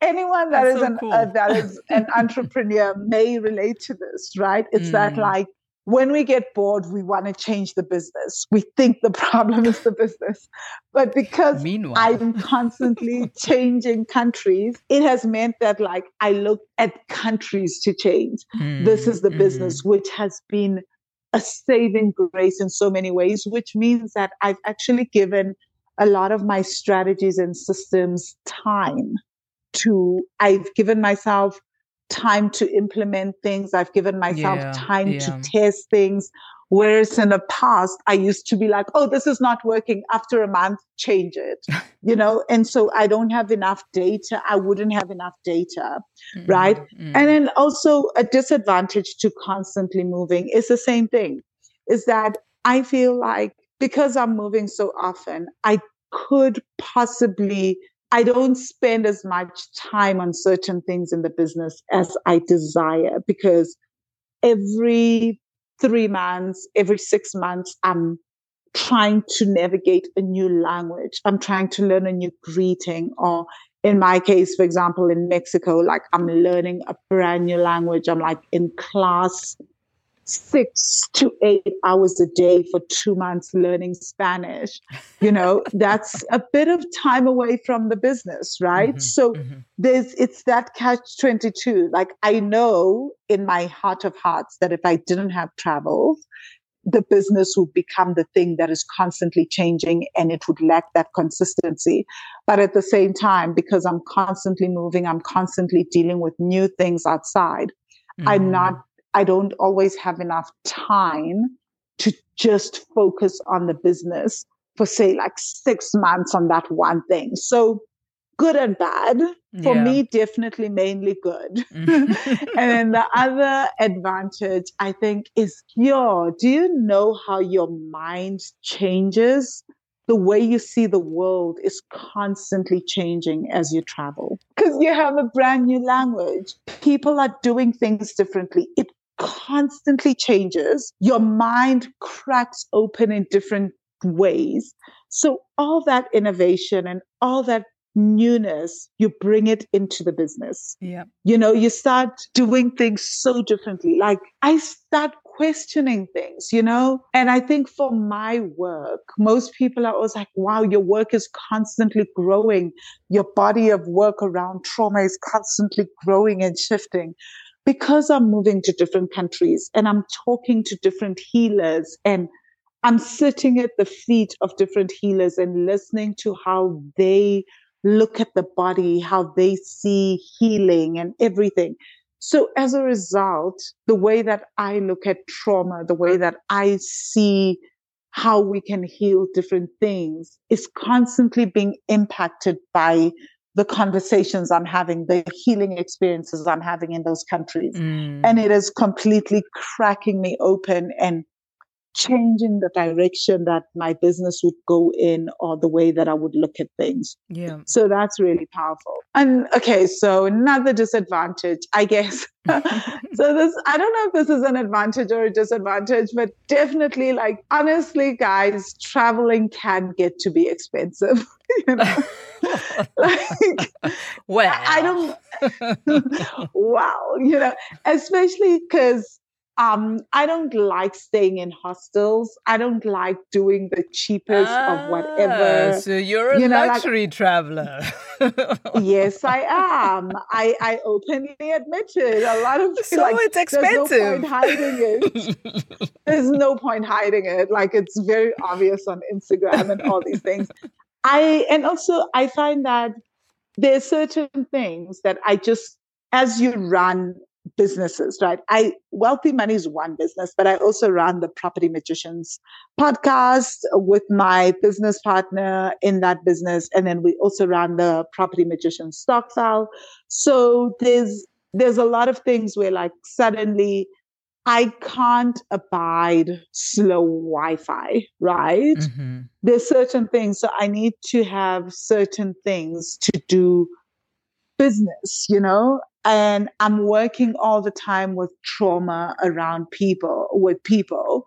anyone that is so an cool. uh, that is an entrepreneur may relate to this, right? It's mm. that like when we get bored, we want to change the business. We think the problem is the business. But because Meanwhile. I'm constantly changing countries, it has meant that like I look at countries to change. Mm. This is the mm. business, which has been a saving grace in so many ways, which means that I've actually given a lot of my strategies and systems time to, I've given myself time to implement things. I've given myself yeah, time yeah. to test things. Whereas in the past, I used to be like, oh, this is not working. After a month, change it, you know? And so I don't have enough data. I wouldn't have enough data, mm-hmm, right? Mm-hmm. And then also a disadvantage to constantly moving is the same thing is that I feel like because I'm moving so often, I could possibly I don't spend as much time on certain things in the business as I desire because every three months, every six months, I'm trying to navigate a new language. I'm trying to learn a new greeting. Or in my case, for example, in Mexico, like I'm learning a brand new language. I'm like in class six to eight hours a day for two months learning Spanish, you know, that's a bit of time away from the business, right? Mm-hmm, so mm-hmm. there's it's that catch 22. Like I know in my heart of hearts that if I didn't have travel, the business would become the thing that is constantly changing and it would lack that consistency. But at the same time, because I'm constantly moving, I'm constantly dealing with new things outside. Mm-hmm. I'm not I don't always have enough time to just focus on the business for say like six months on that one thing. So good and bad. For yeah. me, definitely mainly good. and then the other advantage I think is yo, do you know how your mind changes? The way you see the world is constantly changing as you travel because you have a brand new language. People are doing things differently. It constantly changes. Your mind cracks open in different ways. So all that innovation and all that newness, you bring it into the business. Yeah. You know, you start doing things so differently. Like I start questioning things, you know? And I think for my work, most people are always like, wow, your work is constantly growing. Your body of work around trauma is constantly growing and shifting because I'm moving to different countries and I'm talking to different healers and I'm sitting at the feet of different healers and listening to how they look at the body, how they see healing and everything. So as a result, the way that I look at trauma, the way that I see how we can heal different things is constantly being impacted by the conversations I'm having, the healing experiences I'm having in those countries. Mm. And it is completely cracking me open and changing the direction that my business would go in or the way that I would look at things. Yeah. So that's really powerful. And okay, so another disadvantage, I guess. so this I don't know if this is an advantage or a disadvantage, but definitely like honestly guys, traveling can get to be expensive, you know. like well, I, don't wow, you know, especially cuz um, I don't like staying in hostels. I don't like doing the cheapest ah, of whatever. So you're a you know, luxury like, traveler. yes, I am. I, I openly admit it. A lot of so like, it's expensive. There's no point hiding it. there's no point hiding it. Like it's very obvious on Instagram and all these things. I and also I find that there's certain things that I just as you run businesses, right? I Wealthy Money is one business, but I also run the Property Magicians podcast with my business partner in that business, and then we also run the Property Magicians Stokvel. So there's there's a lot of things where like suddenly I can't abide slow Wi-Fi, right? Mm-hmm. There's certain things, so I need to have certain things to do business, you know, and I'm working all the time with trauma around people, with people.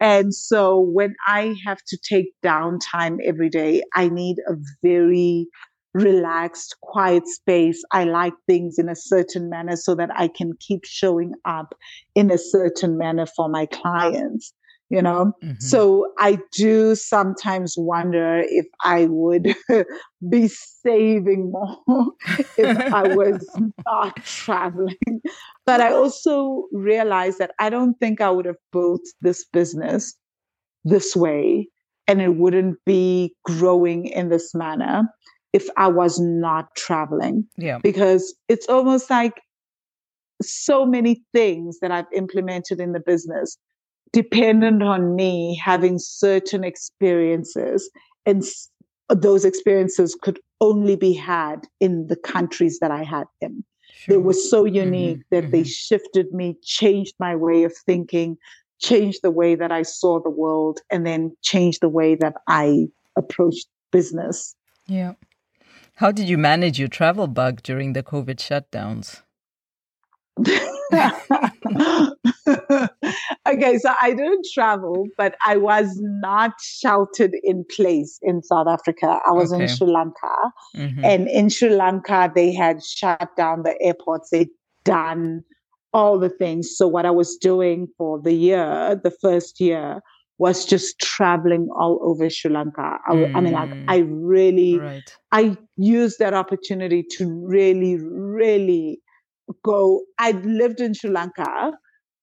And so when I have to take downtime every day, I need a very relaxed, quiet space. I like things in a certain manner so that I can keep showing up in a certain manner for my clients. You know? Mm-hmm. so i do sometimes wonder if i would be saving more if i was not traveling. But i also realized that i don't think i would have built this business this way and it wouldn't be growing in this manner if i was not traveling. Yeah. Because it's almost like so many things that i've implemented in the business dependent on me having certain experiences and those experiences could only be had in the countries that I had them. Sure. They were so unique mm-hmm. that mm-hmm. they shifted me, changed my way of thinking, changed the way that I saw the world, and then changed the way that I approached business. Yeah. How did you manage your travel bug during the COVID shutdowns? okay, so I didn't travel, but I was not sheltered in place in South Africa. I was okay. in Sri Lanka. Mm-hmm. And in Sri Lanka, they had shut down the airports. They'd done all the things. So, what I was doing for the year, the first year, was just traveling all over Sri Lanka. I, mm. I mean, like, mm. I really, right. I used that opportunity to really, really go. I lived in Sri Lanka,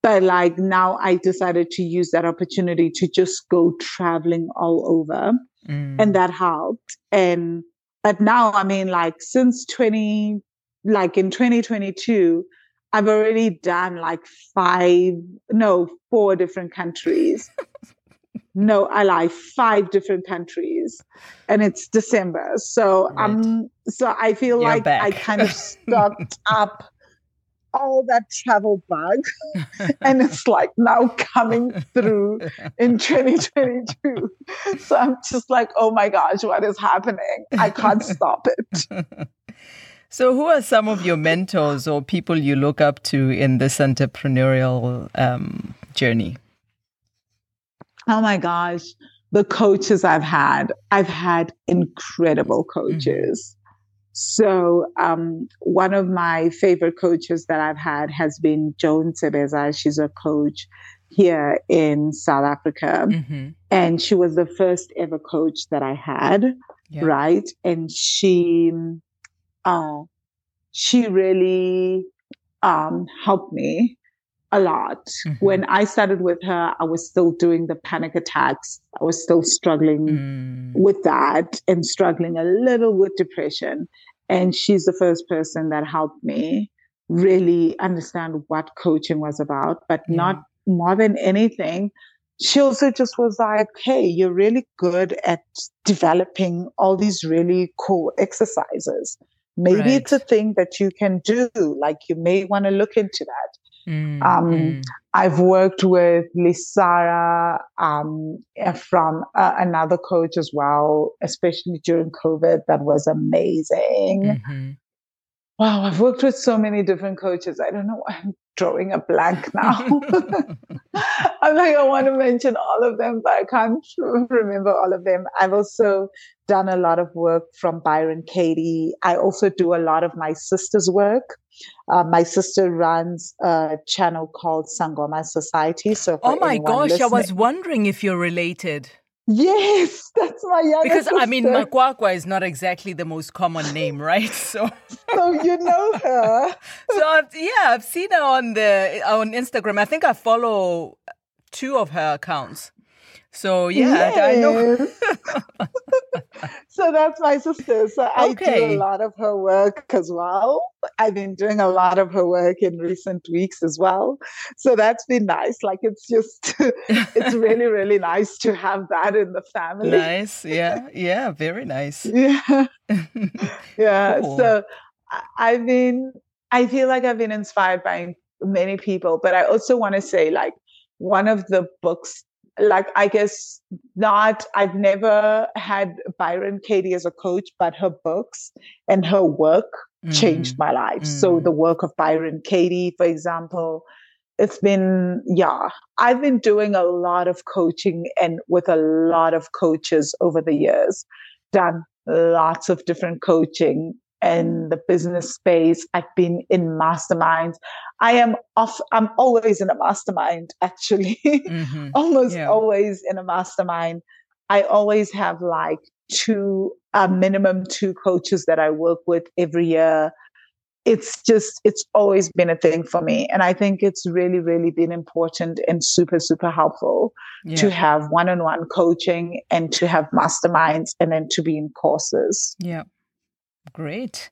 but like now I decided to use that opportunity to just go traveling all over. Mm. And that helped. And, but now, I mean, like since 20, like in 2022, I've already done like five, no, four different countries. no, I lie, five different countries, and it's December. So right. um, so I feel You're like back. I kind of stocked up all that travel bug. And it's like now coming through in 2022 so i'm just like oh my gosh what is happening? I can't stop it. So who are some of your mentors or people you look up to in this entrepreneurial um, journey? Oh my gosh the coaches i've had. I've had incredible mm-hmm. coaches so, um, one of my favorite coaches that I've had has been Joan Sebeza. She's a coach here in South Africa. Mm-hmm. And she was the first ever coach that I had, yeah. right? And she, uh, she really um, helped me a lot. Mm-hmm. When I started with her, I was still doing the panic attacks. I was still struggling mm. with that and struggling a little with depression. And she's the first person that helped me really understand what coaching was about, but yeah. not more than anything. She also just was like, Hey, you're really good at developing all these really cool exercises. Maybe right. it's a thing that you can do. Like you may want to look into that. Mm, um, mm. I've worked with Lisara um, from uh, another coach as well, especially during COVID. That was amazing. Mm-hmm. Wow, I've worked with so many different coaches. I don't know why I'm drawing a blank now. I'm like, I want to mention all of them, but I can't remember all of them. I've also done a lot of work from Byron Katie. I also do a lot of my sister's work. Uh, my sister runs a channel called Sangoma Society. So, oh my gosh, I was wondering if you're related. Yes, that's my younger Because sister. I mean, Makwakwa is not exactly the most common name, right? So, so you know her. so I've, yeah, I've seen her on the on Instagram. I think I follow two of her accounts. So yeah, yes. I know. so that's my sister. So I okay. do a lot of her work as well. I've been doing a lot of her work in recent weeks as well. So that's been nice. Like it's just it's really, really nice to have that in the family. Nice. Yeah. Yeah. Very nice. Yeah. yeah. Cool. So I've been I feel like I've been inspired by many people, but I also want to say like one of the books like I guess not I've never had Byron Katie as a coach, but her books and her work mm. changed my life. Mm. So the work of Byron Katie, for example, it's been yeah, I've been doing a lot of coaching and with a lot of coaches over the years, done lots of different coaching in the business space. I've been in masterminds. I am off, I'm always in a mastermind, actually, mm-hmm. almost yeah. always in a mastermind. I always have like two, a minimum two coaches that I work with every year. It's just, it's always been a thing for me. And I think it's really, really been important and super, super helpful yeah. to have one on one coaching and to have masterminds and then to be in courses. Yeah. Great.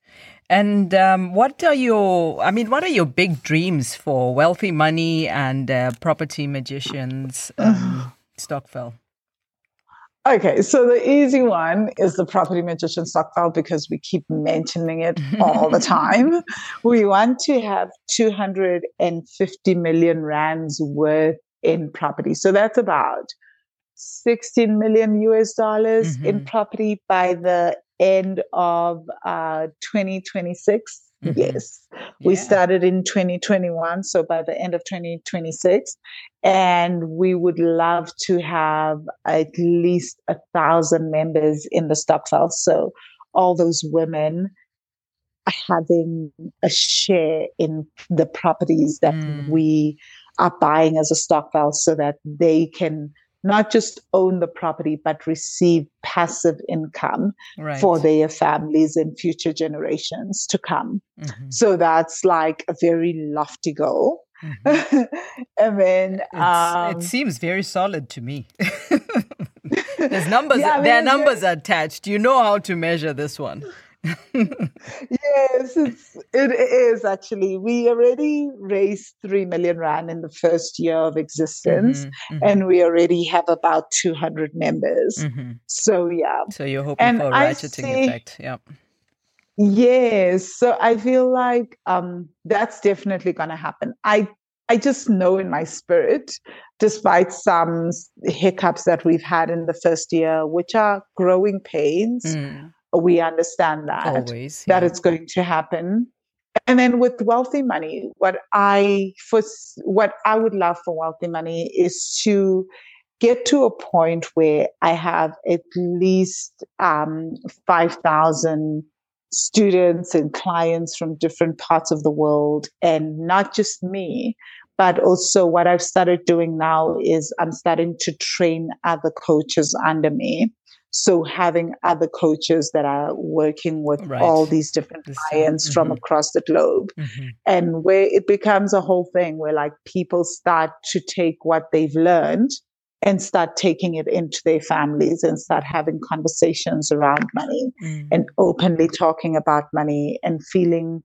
And um, what are your, I mean, what are your big dreams for Wealthy Money and uh, Property Magicians um, Stokvel? Okay, so the easy one is the Property Magician Stokvel because we keep mentioning it all the time. we want to have 250 million rands worth in property. So that's about 16 million US dollars mm-hmm. in property by the end of uh, 2026. Mm-hmm. Yes. Yeah. We started in 2021. So by the end of 2026. And we would love to have at least a thousand members in the Stokvel. So all those women having a share in the properties that mm. we are buying as a Stokvel so that they can not just own the property, but receive passive income right. for their families and future generations to come. Mm-hmm. So that's like a very lofty goal. Mm-hmm. and then um, it seems very solid to me. There's numbers. Yeah, I mean, there are numbers attached. You know how to measure this one yes, it's, it is actually. We already raised 3 million Rand in the first year of existence, mm-hmm, mm-hmm. and we already have about 200 members. Mm-hmm. So, yeah. So, you're hoping and for a ratcheting see, effect. Yeah. Yes. So, I feel like um, that's definitely going to happen. I I just know in my spirit, despite some hiccups that we've had in the first year, which are growing pains, mm we understand that Always, yeah. that it's going to happen and then with wealthy money what i for what i would love for wealthy money is to get to a point where i have at least um, 5000 students and clients from different parts of the world and not just me but also what i've started doing now is i'm starting to train other coaches under me so having other coaches that are working with right. all these different clients mm-hmm. from across the globe mm-hmm. and where it becomes a whole thing where like people start to take what they've learned and start taking it into their families and start having conversations around money mm. and openly talking about money and feeling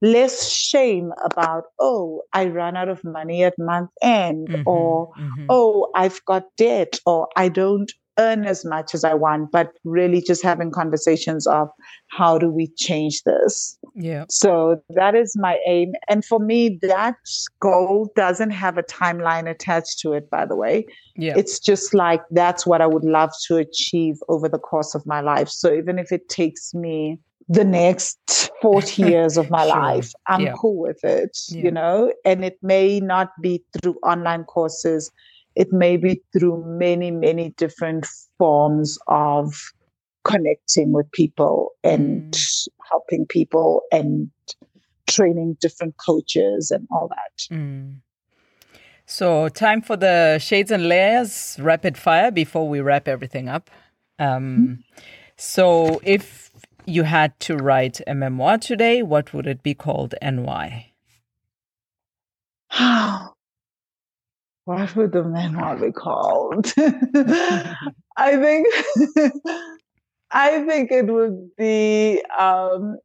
less shame about, oh, I ran out of money at month end, mm-hmm, or mm-hmm. oh, I've got debt, or I don't earn as much as I want, but really just having conversations of how do we change this? Yeah. So that is my aim. And for me, that goal doesn't have a timeline attached to it, by the way. Yeah. It's just like that's what I would love to achieve over the course of my life. So even if it takes me the next 40 years of my sure. life, I'm yeah. cool with it, yeah. you know, and it may not be through online courses it may be through many, many different forms of connecting with people and mm. helping people and training different coaches and all that. Mm. So, time for the shades and layers rapid fire before we wrap everything up. Um, mm. So, if you had to write a memoir today, what would it be called and why? what would the memoir be called? I think I think it would be um,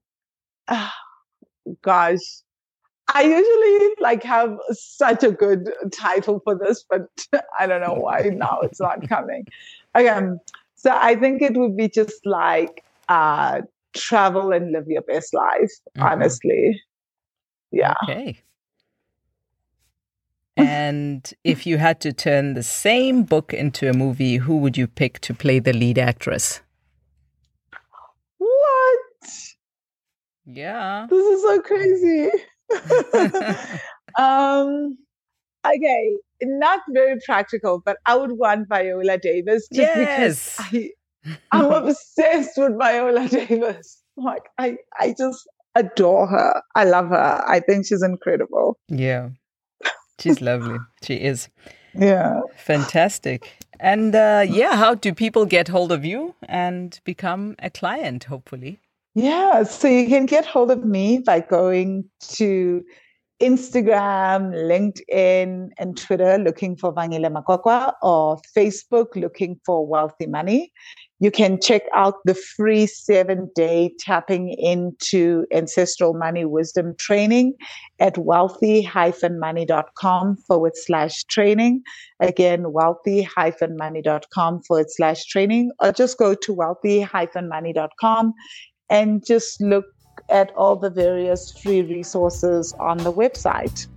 gosh. I usually like have such a good title for this, but I don't know why now it's not coming. Again, so I think it would be just like uh, travel and live your best life. Mm-hmm. Honestly, yeah. Okay. And if you had to turn the same book into a movie, who would you pick to play the lead actress? What? Yeah. This is so crazy. um okay, not very practical, but I would want Viola Davis just yes. because I I'm obsessed with Viola Davis. like I, I just adore her. I love her. I think she's incredible. Yeah. She's lovely. She is. Yeah. Fantastic. And uh, yeah, how do people get hold of you and become a client, hopefully? Yeah, so you can get hold of me by going to Instagram, LinkedIn, and Twitter looking for Vangile Makwakwa or Facebook looking for Wealthy Money. You can check out the free seven day tapping into ancestral money wisdom training at wealthy money.com forward slash training. Again, wealthy money.com forward slash training, or just go to wealthy money.com and just look at all the various free resources on the website.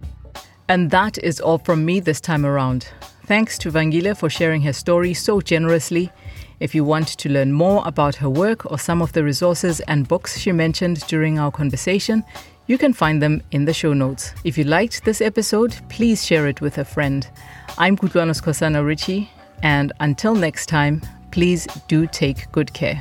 And that is all from me this time around. Thanks to Vangile for sharing her story so generously. If you want to learn more about her work or some of the resources and books she mentioned during our conversation, you can find them in the show notes. If you liked this episode, please share it with a friend. I'm Kutlwano Skosana Ritchie, and until next time, please do take good care.